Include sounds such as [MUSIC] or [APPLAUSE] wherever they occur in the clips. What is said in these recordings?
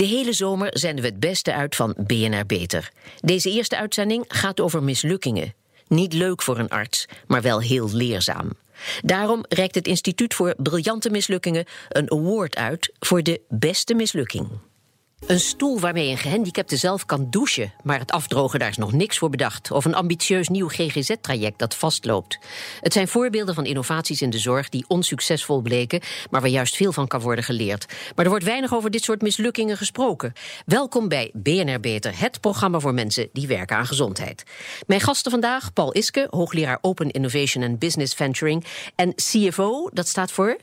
De hele zomer zenden we het beste uit van BNR Beter. Deze eerste uitzending gaat over mislukkingen. Niet leuk voor een arts, maar wel heel leerzaam. Daarom reikt het Instituut voor Briljante Mislukkingen een award uit voor de beste mislukking. Een stoel waarmee een gehandicapte zelf kan douchen, maar het afdrogen daar is nog niks voor bedacht. Of een ambitieus nieuw GGZ-traject dat vastloopt. Het zijn voorbeelden van innovaties in de zorg die onsuccesvol bleken, maar waar juist veel van kan worden geleerd. Maar er wordt weinig over dit soort mislukkingen gesproken. Welkom bij BNR Beter, het programma voor mensen die werken aan gezondheid. Mijn gasten vandaag: Paul Iske, hoogleraar Open Innovation and Business Venturing, en CFO, dat staat voor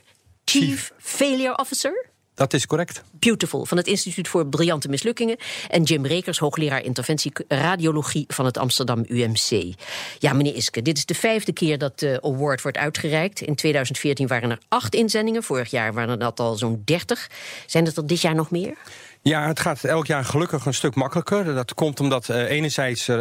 Chief, Chief. Failure Officer. Dat is correct. Beautiful van het Instituut voor Briljante Mislukkingen. En Jim Rekers, hoogleraar interventie radiologie van het Amsterdam UMC. Ja, meneer Iske, dit is de vijfde keer dat de award wordt uitgereikt. In 2014 waren er acht inzendingen. Vorig jaar waren dat al zo'n dertig. Zijn het er dit jaar nog meer? Ja, het gaat elk jaar gelukkig een stuk makkelijker. Dat komt omdat uh, enerzijds er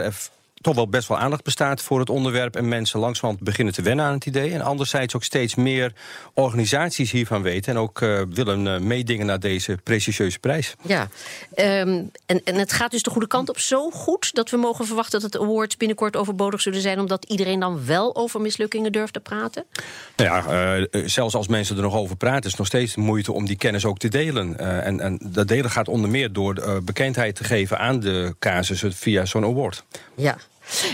toch wel best wel aandacht bestaat voor het onderwerp en mensen langzamerhand beginnen te wennen aan het idee. En anderzijds ook steeds meer organisaties hiervan weten en ook uh, willen uh, meedingen naar deze prestigieuze prijs. Ja, um, en, en het gaat dus de goede kant op zo goed dat we mogen verwachten dat het awards binnenkort overbodig zullen zijn, omdat iedereen dan wel over mislukkingen durft te praten? Nou ja, uh, zelfs als mensen er nog over praten, is het nog steeds moeite om die kennis ook te delen. en, en dat delen gaat onder meer door bekendheid te geven aan de casussen via zo'n award. Ja.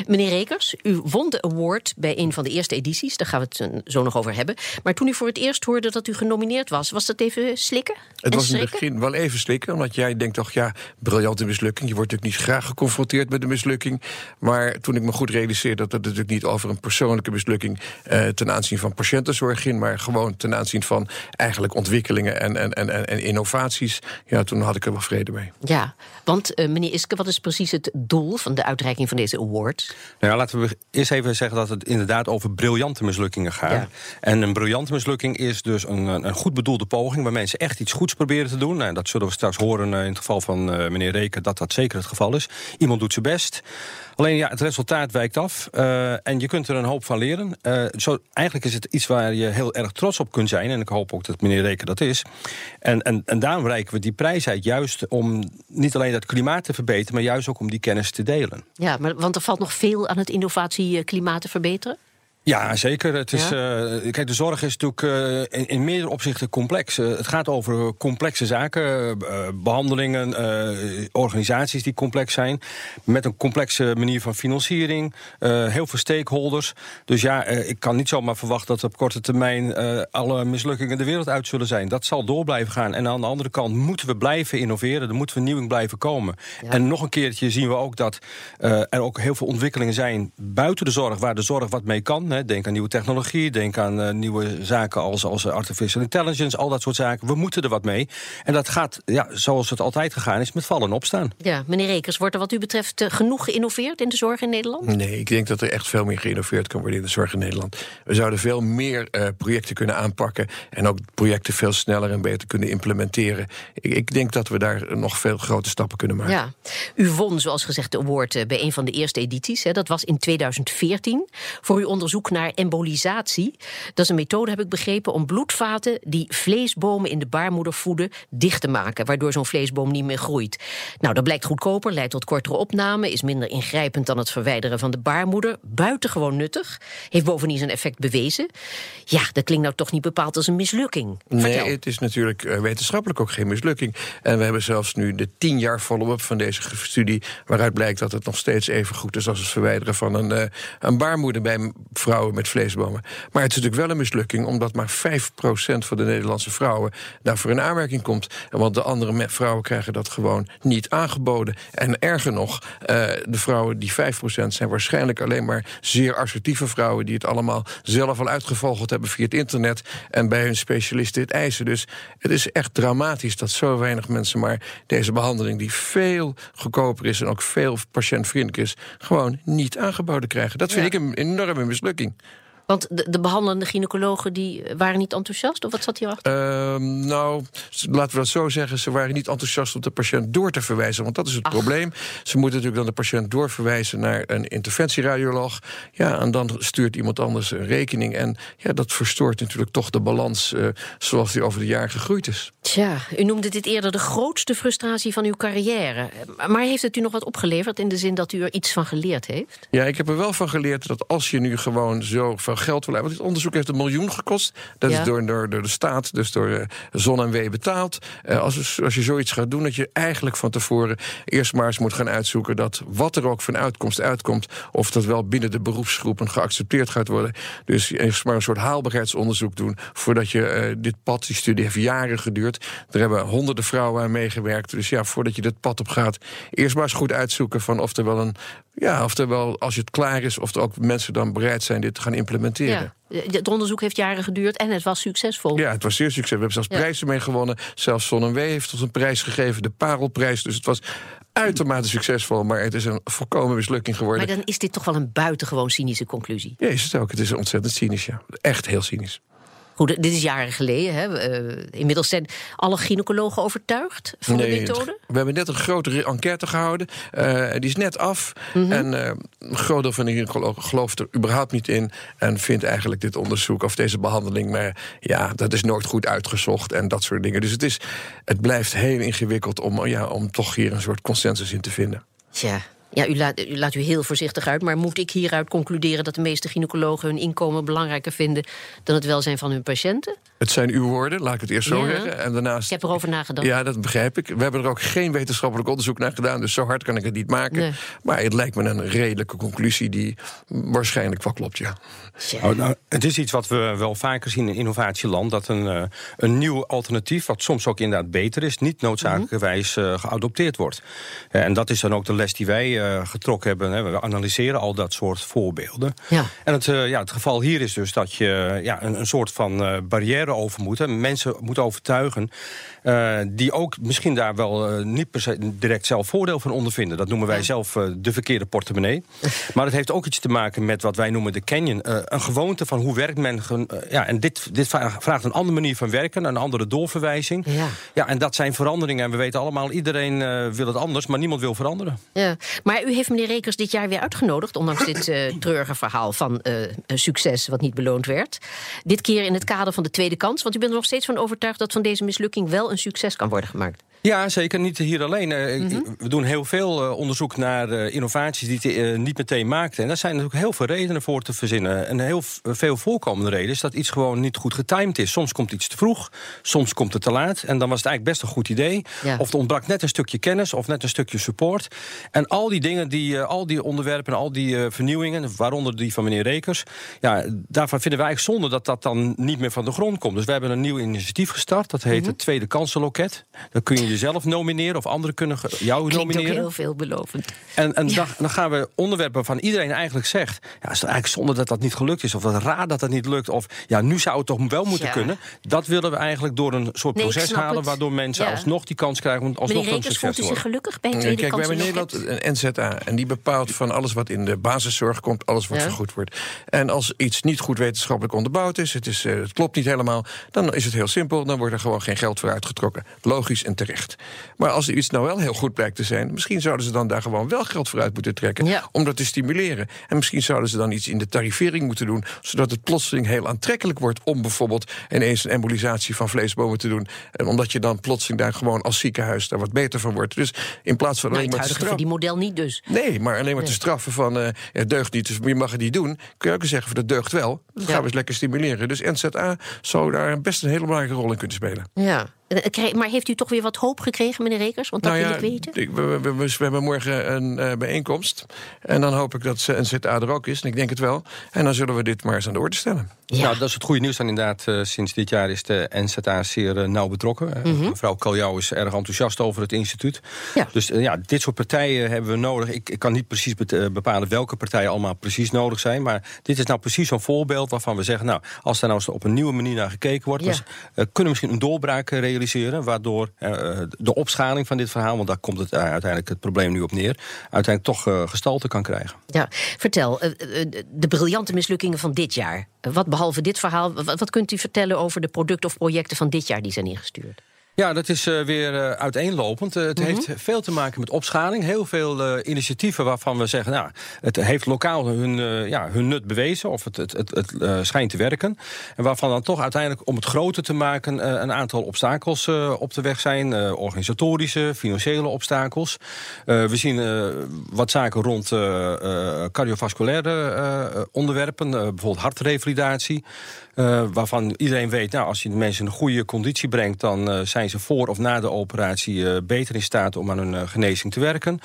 Meneer Rekers, u won de award bij een van de eerste edities. Daar gaan we het zo nog over hebben. Maar toen u voor het eerst hoorde dat u genomineerd was, was dat even slikken? Het was in het begin wel even slikken, omdat jij denkt toch, ja, briljante mislukking. Je wordt natuurlijk niet graag geconfronteerd met een mislukking. Maar toen ik me goed realiseerde dat het natuurlijk niet over een persoonlijke mislukking eh, ten aanzien van patiëntenzorg ging, maar gewoon ten aanzien van eigenlijk ontwikkelingen en, en, en, en innovaties. Ja, toen had ik er wel vrede mee. Ja, want uh, meneer Iske, wat is precies het doel van de uitreiking van deze award? Nou ja, laten we eerst even zeggen dat het inderdaad over briljante mislukkingen gaat. En een briljante mislukking is dus een, een goed bedoelde poging... waar mensen echt iets goeds proberen te doen. Nou, dat zullen we straks horen eh, in het geval van uh, meneer Reken... dat dat zeker het geval is. Iemand doet zijn best. Alleen ja, het resultaat wijkt af. Uh, en je kunt er een hoop van leren. Uh, zo, eigenlijk is het iets waar je heel erg trots op kunt zijn. En ik hoop ook dat meneer Reken dat is. En, en, en daarom reiken we die prijs uit. Juist om niet alleen dat klimaat te verbeteren... maar juist ook om die kennis te delen. Ja, maar, want er valt nog veel aan het innovatieklimaat te verbeteren? Ja, zeker. Het is, ja? Uh, kijk, de zorg is natuurlijk uh, in, in meerdere opzichten complex. Uh, het gaat over complexe zaken, behandelingen, organisaties die complex zijn. Met een complexe manier van financiering, heel veel stakeholders. Dus ja, ik kan niet zomaar verwachten dat op korte termijn alle mislukkingen de wereld uit zullen zijn. Dat zal door blijven gaan. En aan de andere kant moeten we blijven innoveren, er moet vernieuwing blijven komen. Ja. En nog een keertje zien we ook dat er ook heel veel ontwikkelingen zijn buiten de zorg, waar de zorg wat mee kan. Denk aan nieuwe technologie, denk aan uh, nieuwe zaken als, als artificial intelligence, al dat soort zaken. We moeten er wat mee. En dat gaat, ja, zoals het altijd gegaan is, met vallen en opstaan. Ja, meneer Rekers, wordt er wat u betreft uh, genoeg geïnnoveerd in de zorg in Nederland? Nee, ik denk dat er echt veel meer geïnnoveerd kan worden in de zorg in Nederland. We zouden veel meer uh, projecten kunnen aanpakken en ook projecten veel sneller en beter kunnen implementeren. Ik, ik, denk dat we daar nog veel grote stappen kunnen maken. Ja, u won, zoals gezegd, de award bij een van de eerste edities. Hè. Dat was in 2014 voor uw onderzoek naar embolisatie. Dat is een methode, heb ik begrepen, om bloedvaten die vleesbomen in de baarmoeder voeden dicht te maken, waardoor zo'n vleesboom niet meer groeit. Nou, dat blijkt goedkoper, leidt tot kortere opname, is minder ingrijpend dan het verwijderen van de baarmoeder, buitengewoon nuttig, heeft bovendien zijn effect bewezen. Ja, dat klinkt nou toch niet bepaald als een mislukking. Nee, het is natuurlijk uh, wetenschappelijk ook geen mislukking. En we hebben zelfs nu de tien jaar follow-up van deze studie, waaruit blijkt dat het nog steeds even goed is als het verwijderen van een, uh, een baarmoeder bij met vleesbomen. Maar het is natuurlijk wel een mislukking, omdat maar 5% van de Nederlandse vrouwen daarvoor in aanmerking komt. Want de andere vrouwen krijgen dat gewoon niet aangeboden. En erger nog, uh, de vrouwen die 5% zijn waarschijnlijk alleen maar zeer assertieve vrouwen die het allemaal zelf al uitgevogeld hebben via het internet en bij hun specialisten het eisen. Dus het is echt dramatisch dat zo weinig mensen maar deze behandeling, die veel goedkoper is en ook veel patiëntvriendelijk is, gewoon niet aangeboden krijgen. Dat vind ja. ik een enorme mislukking. working Want de, de behandelende gynaecologen die waren niet enthousiast? Of wat zat hierachter? Uh, nou, laten we dat zo zeggen. Ze waren niet enthousiast om de patiënt door te verwijzen. Want dat is het probleem. Ze moeten natuurlijk dan de patiënt doorverwijzen naar een interventieradioloog. Ja, en dan stuurt iemand anders een rekening. En ja, dat verstoort natuurlijk toch de balans uh, zoals die over de jaren gegroeid is. Tja, u noemde dit eerder de grootste frustratie van uw carrière. Maar heeft het u nog wat opgeleverd in de zin dat u er iets van geleerd heeft? Ja, ik heb er wel van geleerd dat als je nu gewoon zo van geld wil hebben. Want dit onderzoek heeft een miljoen gekost. Dat is door, door, door, de staat, dus door uh, Zon en W betaald. Uh, als, als je zoiets gaat doen, dat je eigenlijk van tevoren eerst maar eens moet gaan uitzoeken dat wat er ook van uitkomst uitkomt, of dat wel binnen de beroepsgroepen geaccepteerd gaat worden. Dus eerst maar een soort haalbaarheidsonderzoek doen voordat je uh, dit pad, die studie heeft jaren geduurd. Er hebben honderden vrouwen aan meegewerkt. Dus ja, voordat je dit pad op gaat, eerst maar eens goed uitzoeken van of er wel een. Ja, of er wel, als het klaar is, of er ook mensen dan bereid zijn dit te gaan implementeren. Ja. Het onderzoek heeft jaren geduurd en het was succesvol. Ja, het was zeer succesvol. We hebben zelfs prijzen mee gewonnen. Zelfs Son W heeft ons een prijs gegeven, de Parelprijs. Dus het was uitermate succesvol, maar het is een volkomen mislukking geworden. Maar dan is dit toch wel een buitengewoon cynische conclusie? Ja, is het ook. Het is ontzettend cynisch, ja. Echt heel cynisch. Goed, dit is jaren geleden. Hè. Uh, inmiddels zijn alle gynaecologen overtuigd van nee, de methode? We hebben net een grote enquête gehouden. Uh, die is net af. Mm -hmm. En uh, een groot deel van de gynaecologen gelooft er überhaupt niet in. En vindt eigenlijk dit onderzoek of deze behandeling. Maar ja, dat is nooit goed uitgezocht en dat soort dingen. Dus het, is, het blijft heel ingewikkeld om, ja, om toch hier een soort consensus in te vinden. Tja, ja, u laat, u laat u heel voorzichtig uit, maar moet ik hieruit concluderen dat de meeste gynaecologen hun inkomen belangrijker vinden dan het welzijn van hun patiënten? Het zijn uw woorden, laat ik het eerst zo Ja. zeggen. En daarnaast, Ik heb erover nagedacht. ja, dat begrijp ik. We hebben er ook geen wetenschappelijk onderzoek naar gedaan, dus zo hard kan ik het niet maken. Nee. Maar het lijkt me een redelijke conclusie die waarschijnlijk wel klopt, ja. Tja. Oh, nou, het is iets wat we wel vaker zien in innovatieland. Dat een, eh, een nieuw alternatief, wat soms ook inderdaad beter is, niet noodzakelijkerwijs eh, geadopteerd wordt. Eh, en dat is dan ook de les die wij eh, getrokken hebben. Hè. We analyseren al dat soort voorbeelden. Ja. En het, eh, ja, het geval hier is dus dat je ja, een, een soort van eh, barrière over moet. Hè. Mensen moeten overtuigen. eh, die ook misschien daar wel eh, niet per se direct zelf voordeel van ondervinden. Dat noemen wij Ja. zelf eh, de verkeerde portemonnee. maar het heeft ook iets te maken met wat wij noemen de canyon. Eh, een gewoonte van hoe werkt men. eh, ja, en dit, dit vra- vraagt een andere manier van werken, een andere doorverwijzing. Ja. Ja, en dat zijn veranderingen. En we weten allemaal, iedereen eh, wil het anders, maar niemand wil veranderen. Ja. Maar u heeft meneer Rekers dit jaar weer uitgenodigd, ondanks dit eh, treurige verhaal van een succes wat niet beloond werd. Dit keer in het kader van de tweede kans, want u bent er nog steeds van overtuigd dat van deze mislukking wel een succes kan worden gemaakt. Ja, zeker. Niet hier alleen. Eh, ik- We doen heel veel eh, onderzoek naar eh, innovaties die het niet meteen maakten. En daar zijn natuurlijk heel veel redenen voor te verzinnen. En heel veel voorkomende reden is dat iets gewoon niet goed getimed is. Soms komt iets te vroeg, soms komt het te laat. En dan was het eigenlijk best een goed idee. Ja. Of er ontbrak net een stukje kennis of net een stukje support. En al die dingen, die, al die onderwerpen en al die vernieuwingen, waaronder die van meneer Rekers, ja, daarvan vinden wij eigenlijk zonde dat dat dan niet meer van de grond komt. Dus we hebben een nieuw initiatief gestart. Dat heet het Tweede Kansenloket. Dan kun je jezelf nomineren of anderen kunnen jou Klinkt ook nomineren. heel veelbelovend. En, en dan, dan gaan we onderwerpen waarvan iedereen eigenlijk zegt... ja, is het eigenlijk zonde dat dat niet gelukt is... of wat raar dat dat niet lukt... of ja, nu zou het toch wel moeten Ja. kunnen. Dat willen we eigenlijk door een soort Nee, proces halen... het. waardoor mensen Ja. alsnog die kans krijgen... om alsnog een succes voelt te u zich worden. gelukkig bij het tweede Kijk, we hebben in? Nederland een NZA. En die bepaalt van alles wat in de basiszorg komt, alles wat Ja. vergoed wordt. En als iets niet goed wetenschappelijk onderbouwd is, het, is, eh, het klopt niet helemaal, dan is het heel simpel. Dan wordt er gewoon geen geld voor uitgetrokken. Logisch en terecht. Maar als iets nou wel heel goed blijkt te zijn, misschien zouden ze dan daar gewoon wel geld voor uit moeten trekken. Ja. Om dat te stimuleren. En misschien zouden ze dan iets in de tarivering moeten doen, zodat het plotseling heel aantrekkelijk wordt om bijvoorbeeld ineens een embolisatie van vleesbomen te doen. En omdat je dan plotseling daar gewoon als ziekenhuis daar wat beter van wordt. Dus in plaats van alleen maar te straffen. verdienmodel niet dus. Nee, maar alleen maar te straffen van eh het deugt niet, dus je mag het niet doen. Kun je ook eens zeggen van dat deugt wel. Dat gaan we eens lekker stimuleren. Dus NZA zou daar best een hele belangrijke rol in kunnen spelen. Ja. Eh, krijg- Maar heeft u toch weer wat hoop gekregen, meneer Rekers? Want dat nou wil ik weten. ik- we, we, we- we hebben morgen een eh, bijeenkomst. En dan hoop ik dat NZA er ook is. En ik denk het wel. En dan zullen we dit maar eens aan de orde stellen. Ja. Nou, dat is het goede nieuws dan inderdaad. eh, sinds dit jaar is de NZA zeer eh, nauw betrokken. Eh, Mevrouw Kaljouw is erg enthousiast over het instituut. Mhm. Ja. Dus eh, ja, dit soort partijen hebben we nodig. Ik, ik kan niet precies eh, bepalen welke partijen allemaal precies nodig zijn. Maar dit is nou precies zo'n voorbeeld waarvan we zeggen... nou, als daar nou eens op een nieuwe manier naar gekeken wordt... Ja. eh, kunnen we misschien een doorbraak eh, realiseren realiseren. Waardoor de opschaling van dit verhaal, want daar komt het uiteindelijk het probleem nu op neer, uiteindelijk toch gestalte kan krijgen. Ja, vertel, de briljante mislukkingen van dit jaar. Wat behalve dit verhaal, wat kunt u vertellen over de producten of projecten van dit jaar die zijn ingestuurd? Ja, dat is uh, weer uh, uiteenlopend. Uh, het mm -hmm. heeft veel te maken met opschaling. Heel veel initiatieven waarvan we zeggen... nou, het heeft lokaal hun, ja, hun nut bewezen of het, het, het, het schijnt te werken. En waarvan dan toch uiteindelijk om het groter te maken... een aantal obstakels op de weg zijn. organisatorische, financiële obstakels. we zien wat zaken rond cardiovasculaire onderwerpen. bijvoorbeeld hartrevalidatie. Uh, waarvan iedereen weet, nou, als je de mensen in een goede conditie brengt... dan uh, zijn ze voor of na de operatie uh, beter in staat om aan hun genezing te werken.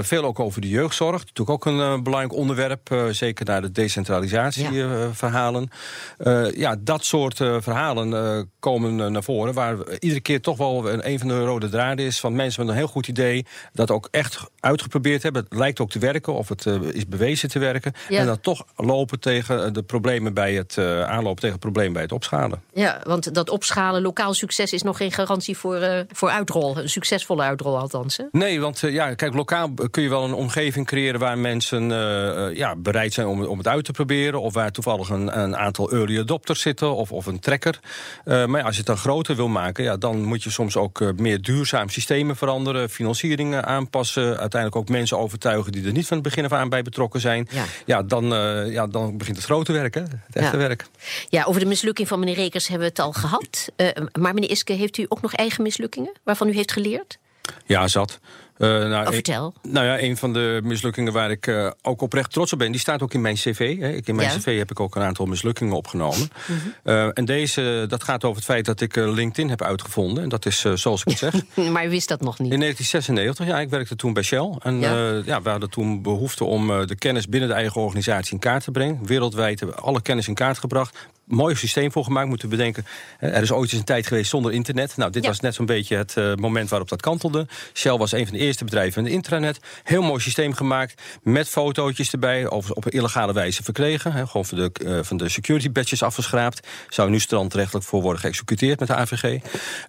veel ook over de jeugdzorg. Natuurlijk ook een belangrijk onderwerp, zeker naar de decentralisatieverhalen. Ja. ja, dat soort verhalen komen naar voren... waar iedere keer toch wel een, een van de rode draden is... van mensen met een heel goed idee dat ook echt uitgeprobeerd hebben. Het lijkt ook te werken of het is bewezen te werken. Ja. En dan toch lopen tegen de problemen bij het aanlopen tegen het probleem bij het opschalen. Ja, want dat opschalen, lokaal succes is nog geen garantie voor, uh, voor uitrol. Een succesvolle uitrol althans. Hè? Nee, want uh, ja, kijk, lokaal kun je wel een omgeving creëren waar mensen uh, ja, bereid zijn om, om het uit te proberen. Of waar toevallig een, een aantal early adopters zitten of, of een trekker. maar als je het dan groter wil maken, ja, dan moet je soms ook meer duurzaam systemen veranderen, financieringen aanpassen. Uiteindelijk ook mensen overtuigen die er niet van het begin af aan bij betrokken zijn. Ja, ja, dan, ja dan begint het grote werk, hè? het echte ja. werk. Ja, over de mislukking van meneer Rekers hebben we het al gehad. Uh, maar meneer Iske, heeft u ook nog eigen mislukkingen waarvan u heeft geleerd? Ja, zat. Uh, nou, oh, vertel. Een, nou ja, een van de mislukkingen waar ik uh, ook oprecht trots op ben, die staat ook in mijn cv. Hè. Ik, in mijn ja. cv heb ik ook een aantal mislukkingen opgenomen. Mm -hmm. uh, en deze, dat gaat over het feit dat ik LinkedIn heb uitgevonden. En dat is zoals ik het zeg. [LAUGHS] maar u wist dat nog niet? In 1996, ja, ik werkte toen bij Shell. En ja. ja we hadden toen behoefte om de kennis binnen de eigen organisatie in kaart te brengen. Wereldwijd hebben we alle kennis in kaart gebracht mooi systeem voor gemaakt. Moeten bedenken, er is ooit eens een tijd geweest zonder internet. Nou, dit ja. was net zo'n beetje het uh, moment waarop dat kantelde. Shell was een van de eerste bedrijven in de intranet. Heel mooi systeem gemaakt, met fotootjes erbij, over, op een illegale wijze verkregen. Gewoon van de, uh, van de security badges afgeschraapt. Zou nu strandrechtelijk voor worden geëxecuteerd met de AVG.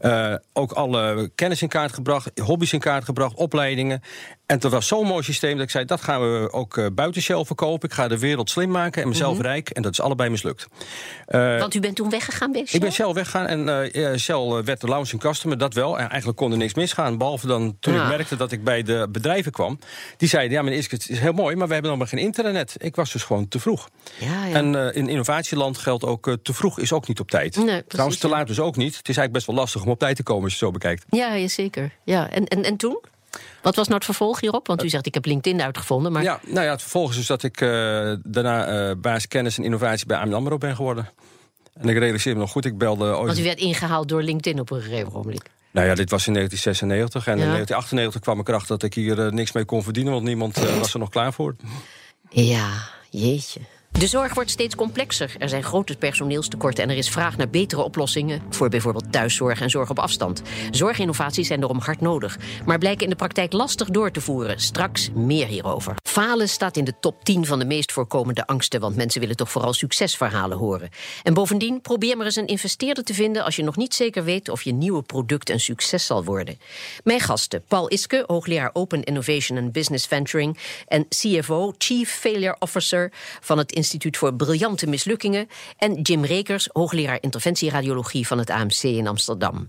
Uh, ook alle kennis in kaart gebracht, hobby's in kaart gebracht, opleidingen. En dat was zo'n mooi systeem dat ik zei... dat gaan we ook uh, buiten Shell verkopen. Ik ga de wereld slim maken en mezelf mm -hmm. rijk. En dat is allebei mislukt. Uh, Want u bent toen weggegaan bij Shell? Ik ben Shell weggegaan en uh, Shell werd de launching customer. Dat wel. En eigenlijk kon er niks misgaan. Behalve dan toen ja. ik merkte dat ik bij de bedrijven kwam. Die zeiden, ja meneer Iske, het is heel mooi... maar we hebben nog maar geen internet. Ik was dus gewoon te vroeg. Ja, ja. En in innovatieland geldt ook... te vroeg is ook niet op tijd. Nee, Trouwens, te laat dus ook niet. Het is eigenlijk best wel lastig om op tijd te komen als je zo bekijkt. Ja, ja zeker. Ja. En, en, en toen? Wat was nou het vervolg hierop? Want u zegt, ik heb LinkedIn uitgevonden. Maar... Ja, nou ja, het vervolg is dus dat ik uh, daarna uh, baas kennis en innovatie bij AMN AMRO ben geworden. En ik realiseer me nog goed, ik belde ooit... Want u werd ingehaald door LinkedIn op een gegeven moment. Nou ja, dit was in 1996. En ja. in 1998 kwam ik erachter dat ik hier uh, niks mee kon verdienen... want niemand was er nog klaar voor. Ja, jeetje. De zorg wordt steeds complexer. Er zijn grote personeelstekorten en er is vraag naar betere oplossingen voor bijvoorbeeld thuiszorg en zorg op afstand. Zorginnovaties zijn daarom hard nodig, maar blijken in de praktijk lastig door te voeren. Straks meer hierover. Falen staat in de top 10 van de meest voorkomende angsten, want mensen willen toch vooral succesverhalen horen. En bovendien, probeer maar eens een investeerder te vinden als je nog niet zeker weet of je nieuwe product een succes zal worden. Mijn gasten, Paul Iske, hoogleraar Open Innovation and Business Venturing en CFO, Chief Failure Officer van het Instituut voor Briljante Mislukkingen. En Jim Rekers, hoogleraar interventieradiologie van het AMC in Amsterdam.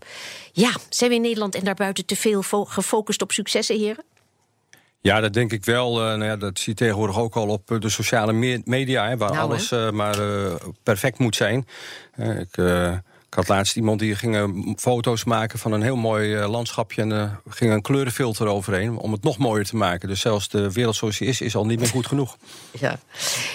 Ja, zijn we in Nederland en daarbuiten te veel gefocust op successen, heren? Ja, dat denk ik wel. Uh, nou ja, dat zie je tegenwoordig ook al op de sociale me media, hè, waar nou, alles uh, maar uh, perfect moet zijn. ik ik had laatst iemand die ging foto's maken van een heel mooi uh, landschapje... en uh, ging een kleurenfilter overheen om het nog mooier te maken. Dus zelfs de wereld zoals die is, is al niet meer goed genoeg. [LAUGHS] Ja,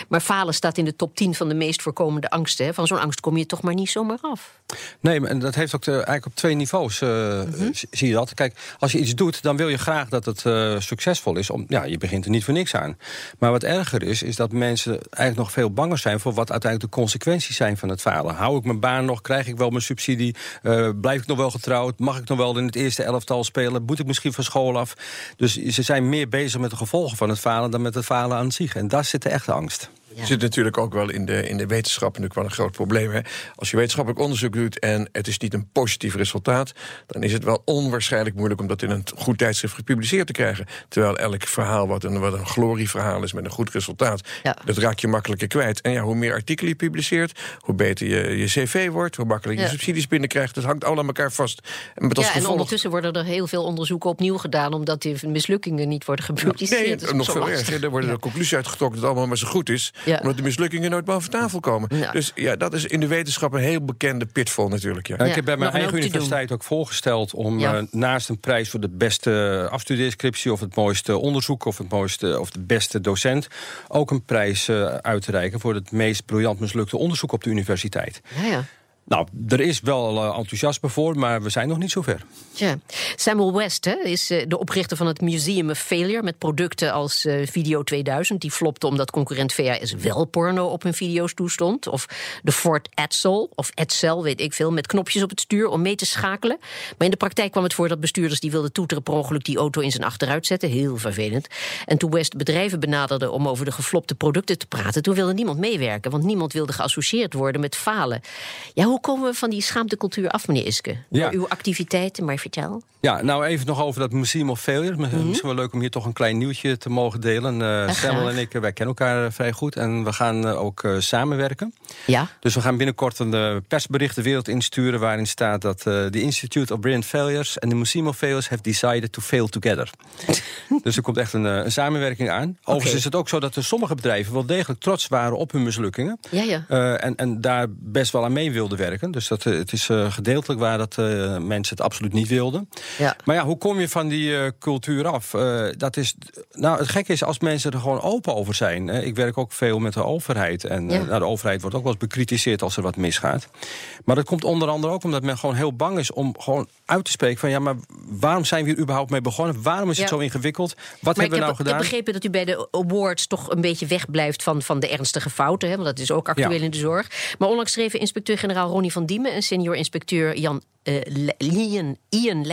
maar falen staat in de top 10 van de meest voorkomende angsten. Hè? Van zo'n angst kom je toch maar niet zomaar af? Nee, maar dat heeft ook de, eigenlijk op twee niveaus, uh, mm -hmm. zie je dat. Kijk, als je iets doet, dan wil je graag dat het succesvol is. Om, ja, je begint er niet voor niks aan. Maar wat erger is, is dat mensen eigenlijk nog veel banger zijn... voor wat uiteindelijk de consequenties zijn van het falen. Hou ik mijn baan nog, krijg ik wel mijn subsidie? Uh, blijf ik nog wel getrouwd? Mag ik nog wel in het eerste elftal spelen? Moet ik misschien van school af? Dus ze zijn meer bezig met de gevolgen van het falen dan met het falen aan zich. En daar zit de echte angst. Er zit natuurlijk ook wel in de, in de wetenschap natuurlijk wel een groot probleem. Hè? Als je wetenschappelijk onderzoek doet en het is niet een positief resultaat, dan is het wel onwaarschijnlijk moeilijk om dat in een goed tijdschrift gepubliceerd te krijgen. Terwijl elk verhaal wat een, wat een glorieverhaal is met een goed resultaat, dat raak je makkelijker kwijt. En ja, hoe meer artikelen je publiceert, hoe beter je, je cv wordt, hoe makkelijker je subsidies binnenkrijgt. Dat hangt allemaal aan elkaar vast. En, met ja, en ondertussen worden er heel veel onderzoeken opnieuw gedaan, omdat die mislukkingen niet worden gepubliceerd. Nee, nog veel erger. Er worden de conclusies uitgetrokken dat het allemaal maar zo goed is. Ja. Omdat de mislukkingen nooit boven tafel komen. Dus ja, dat is in de wetenschap een heel bekende pitfall natuurlijk. Ja. ik heb bij mijn eigen universiteit ook voorgesteld om uh, naast een prijs voor de beste afstudeerscriptie of het mooiste onderzoek of het mooiste of de beste docent ook een prijs uh, uit te reiken voor het meest briljant mislukte onderzoek op de universiteit. Ja, ja. Nou, er is wel uh, enthousiasme voor, maar we zijn nog niet zover. Ja. Samuel West is uh, de oprichter van het Museum of Failure... met producten als uh, Video 2000. Die flopte omdat concurrent VHS wel porno op hun video's toestond. Of de Ford Edsel, of Edsel, weet ik veel... met knopjes op het stuur om mee te schakelen. Maar in de praktijk kwam het voor dat bestuurders... die wilden toeteren per ongeluk die auto in zijn achteruit zetten. Heel vervelend. En toen West bedrijven benaderde om over de geflopte producten te praten... toen wilde niemand meewerken, want niemand wilde geassocieerd worden met falen. Ja, hoe hoe komen we van die schaamtecultuur af, meneer Iske? Door ja. uw activiteiten, maar vertel. Ja, nou even nog over dat Museum of Failure. Mhm. Misschien wel leuk om hier toch een klein nieuwtje te mogen delen. Uh, Samuel en ik, wij kennen elkaar eh, vrij goed. En we gaan ook uh, samenwerken. Ja. Dus we gaan binnenkort een persbericht de wereld insturen... waarin staat dat de Institute of Brilliant Failures... en de Museum of Failures have decided to fail together. [LAUGHS] dus er komt echt een, een samenwerking aan. Overigens is het ook zo dat er sommige bedrijven... wel degelijk trots waren op hun mislukkingen. Ja, ja. en, en daar best wel aan mee wilden werken. Dus dat, eh, het is uh, gedeeltelijk waar dat, uh, mensen het absoluut niet wilden. Ja. Maar ja, hoe kom je van die cultuur af? dat is, nou, het gekke is als mensen er gewoon open over zijn. ik werk ook veel met de overheid. En nou, de overheid wordt ook wel eens bekritiseerd als er wat misgaat. Maar dat komt onder andere ook omdat men gewoon heel bang is om gewoon uit te spreken van ja, maar waarom zijn we hier überhaupt mee begonnen? Waarom is het zo ingewikkeld? Wat hebben we nou gedaan? Ik heb begrepen dat u bij de awards toch een beetje wegblijft van, van de ernstige fouten. Hè, want dat is ook actueel in de zorg. Maar onlangs schreef inspecteur-generaal Van Diemen en senior inspecteur Jan uh, Ian, Ian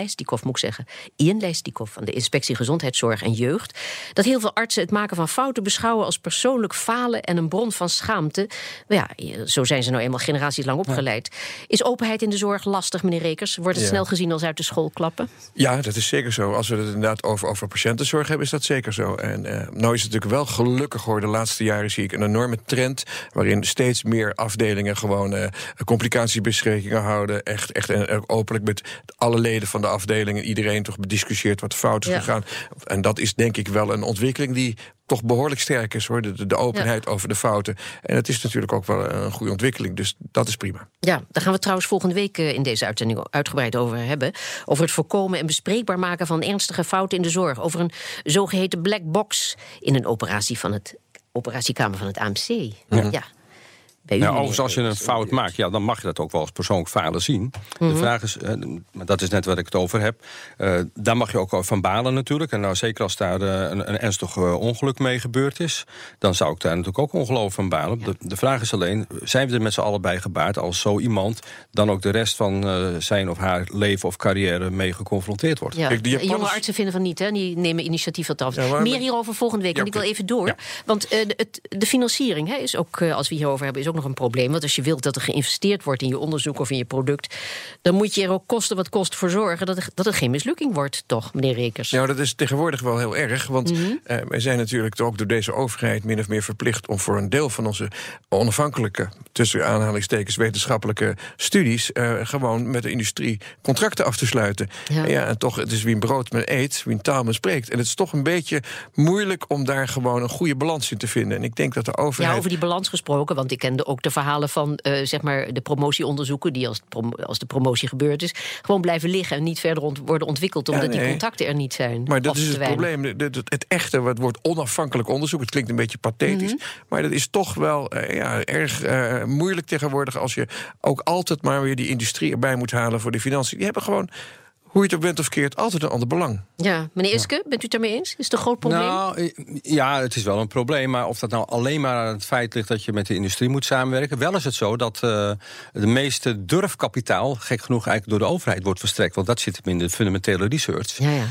moet ik zeggen. Ian Lijstikov van de Inspectie Gezondheidszorg en Jeugd. Dat heel veel artsen het maken van fouten beschouwen als persoonlijk falen en een bron van schaamte. Ja, zo zijn ze nou eenmaal generaties lang opgeleid. Is openheid in de zorg lastig, meneer Rekers? Wordt het snel gezien als uit de school klappen? Ja, dat is zeker zo. Als we het inderdaad over, over patiëntenzorg hebben, is dat zeker zo. En uh, nou is het natuurlijk wel gelukkig hoor. De laatste jaren zie ik een enorme trend waarin steeds meer afdelingen gewoon uh, complicatiebesprekingen houden. Echt, echt openlijk met alle leden van de afdeling en iedereen toch bediscussieerd wat fout is gegaan. En dat is denk ik wel een ontwikkeling die toch behoorlijk sterk is hoor. De, de openheid over de fouten. En het is natuurlijk ook wel een goede ontwikkeling. Dus dat is prima. Ja, daar gaan we trouwens volgende week eh, in deze uitzending uitgebreid over hebben. Over het voorkomen en bespreekbaar maken van ernstige fouten in de zorg. Over een zogeheten black box in een operatie van het operatiekamer van het AMC. ja bij nou, overigens, als je een fout maakt, ja, dan mag je dat ook wel als persoonlijk falen zien. De mhm. vraag is, uh, dat is net wat ik het over heb, uh, daar mag je ook van balen natuurlijk. En nou, zeker als daar uh, een, een, ernstig ongeluk mee gebeurd is, dan zou ik daar natuurlijk ook ongelooflijk van balen. De, de, vraag is alleen, zijn we er met z'n allen bij gebaard als zo iemand dan ook de rest van zijn of haar leven of carrière mee geconfronteerd wordt? Ja. Kijk, Jonge artsen vinden van niet, hè? die nemen initiatief wat af. Ja, Meer hierover volgende week, want ik wil even door. Want de, het, de financiering hè, is ook, als we hierover hebben, is ook nog een probleem. Want als je wilt dat er geïnvesteerd wordt in je onderzoek of in je product, dan moet je er ook kosten wat kost voor zorgen dat, dat het geen mislukking wordt, toch, meneer Rekers? Nou, dat is tegenwoordig wel heel erg. Want mm wij zijn natuurlijk ook door deze overheid min of meer verplicht om voor een deel van onze onafhankelijke, tussen aanhalingstekens, wetenschappelijke studies, uh, gewoon met de industrie contracten af te sluiten. Ja. En, ja, en toch, het is wie een brood met eet, wie een taal men spreekt. En het is toch een beetje moeilijk om daar gewoon een goede balans in te vinden. En ik denk dat de overheid. Ja, over die balans gesproken, want ik kende ook de verhalen van uh, zeg maar de promotieonderzoeken, die als, als de promotie gebeurd is, gewoon blijven liggen en niet verder worden ontwikkeld, omdat die contacten er niet zijn. Maar dat is het probleem. Het, echte, wat wordt onafhankelijk onderzoek, het klinkt een beetje pathetisch, mhm. maar dat is toch wel uh, ja, erg uh, moeilijk tegenwoordig als je ook altijd maar weer die industrie erbij moet halen voor de financiën. Die hebben gewoon hoe je het ook bent of keert, altijd een ander belang. Ja, meneer Iske, bent u het ermee eens? Is het een groot probleem? Nou, ja, het is wel een probleem. Maar of dat nou alleen maar aan het feit ligt dat je met de industrie moet samenwerken. Wel is het zo dat uh, de meeste durfkapitaal, gek genoeg, eigenlijk door de overheid wordt verstrekt. Want dat zit hem in de fundamentele research. Ja, ja.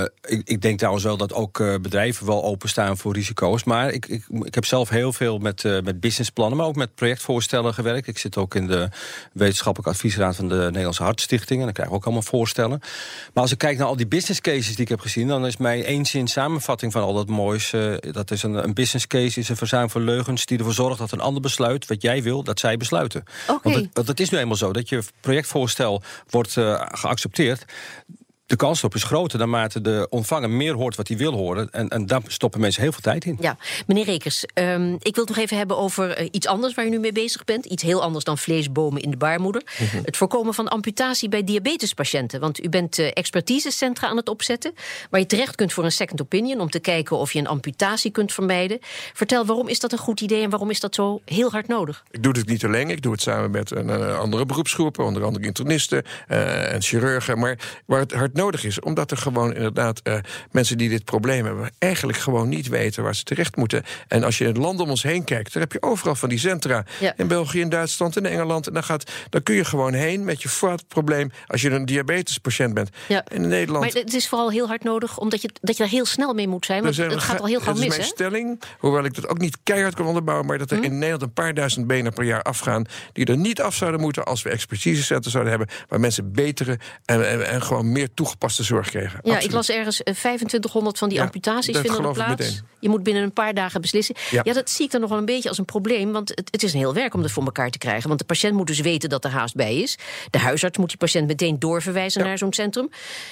Uh, ik, ik, denk trouwens wel dat ook uh, bedrijven wel openstaan voor risico's. Maar ik, ik, ik heb zelf heel veel met, met businessplannen, maar ook met projectvoorstellen gewerkt. Ik zit ook in de wetenschappelijke adviesraad van de Nederlandse Hartstichting. En dan krijg ik ook allemaal voorstellen. Maar als ik kijk naar al die business cases die ik heb gezien, dan is mijn één zin samenvatting van al dat moois. Uh, dat is een, een, business case, is een verzuim van leugens die ervoor zorgt dat een ander besluit wat jij wil, dat zij besluiten. Okay. Want, het, want het is nu eenmaal zo dat je projectvoorstel wordt uh, geaccepteerd de kans erop is groter naarmate de ontvanger meer hoort wat hij wil horen. En, en daar stoppen mensen heel veel tijd in. Ja, meneer Rekers, um, ik wil het nog even hebben over uh, iets anders waar u nu mee bezig bent. Iets heel anders dan vleesbomen in de baarmoeder. Mm -hmm. Het voorkomen van amputatie bij diabetespatiënten. Want u bent uh, expertisecentra aan het opzetten. Waar je terecht kunt voor een second opinion. Om te kijken of je een amputatie kunt vermijden. Vertel, waarom is dat een goed idee en waarom is dat zo heel hard nodig? Ik doe het niet alleen. Ik doe het samen met een, uh, andere beroepsgroepen. Onder andere internisten en chirurgen. Maar waar het hard nodig is. Omdat er gewoon inderdaad uh, mensen die dit probleem hebben... eigenlijk gewoon niet weten waar ze terecht moeten. En als je in het land om ons heen kijkt... dan heb je overal van die centra. Ja. In België, in Duitsland, in Engeland. En dan, gaat, dan kun je gewoon heen met je vaatprobleem... als je een diabetespatiënt bent. Ja. In Nederland... Maar het is vooral heel hard nodig... omdat je, dat je daar heel snel mee moet zijn. Want het gaat al heel gauw mis, Dat is mijn stelling, hoewel ik dat ook niet keihard kan onderbouwen... maar dat er hm? in Nederland een paar duizend benen per jaar afgaan... die er niet af zouden moeten als we expertisecentra zouden hebben... waar mensen betere en, en, en gewoon meer toegepaste zorg kregen. Ja, Absoluut. ik las ergens uh, 2500 van die Ja, amputaties vinden er plaats. Je moet binnen een paar dagen beslissen. Ja. Ja. dat zie ik dan nog wel een beetje als een probleem. Want het, het is een heel werk om dat voor elkaar te krijgen. Want de patiënt moet dus weten dat er haast bij is. De huisarts moet die patiënt meteen doorverwijzen Ja. naar zo'n centrum.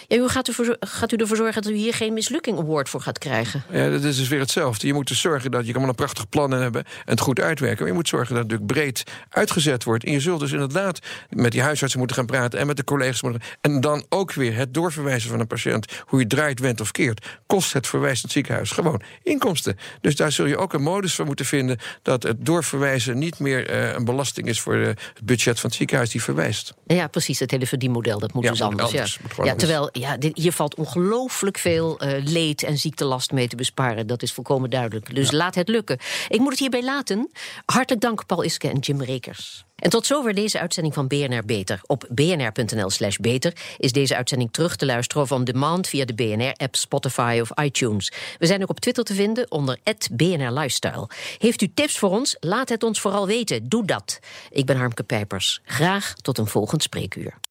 Ja, hoe gaat u, voor, gaat u ervoor zorgen dat u hier geen mislukking award voor gaat krijgen? Ja, dat is dus weer hetzelfde. Je moet dus zorgen dat je kan wel een prachtig plan hebben en het goed uitwerken. Maar je moet zorgen dat het natuurlijk breed uitgezet wordt. En je zult dus inderdaad met die huisartsen moeten gaan praten en met de collega's moeten. En dan ook weer het doorverwijzen van een patiënt, hoe je draait, wendt of keert, kost het verwijzend ziekenhuis gewoon inkomsten. Dus daar zul je ook een modus voor moeten vinden dat het doorverwijzen niet meer eh, een belasting is voor eh, het budget van het ziekenhuis die verwijst. Ja, precies. Het hele verdienmodel, dat moet Ja, dus anders. anders. Ja. Terwijl ja, dit, hier valt ongelooflijk veel eh, leed en ziektelast mee te besparen. Dat is volkomen duidelijk. Dus laat het lukken. Ik moet het hierbij laten. Hartelijk dank Paul Iske en Jim Rekers. En tot zover deze uitzending van BNR Beter. Op bnr.nl slash beter is deze uitzending terug te luisteren of on demand via de BNR-app, Spotify of iTunes. We zijn ook op Twitter te vinden onder BNR Lifestyle. Heeft u tips voor ons? Laat het ons vooral weten. Doe dat. Ik ben Harmke Pijpers. Graag tot een volgend spreekuur.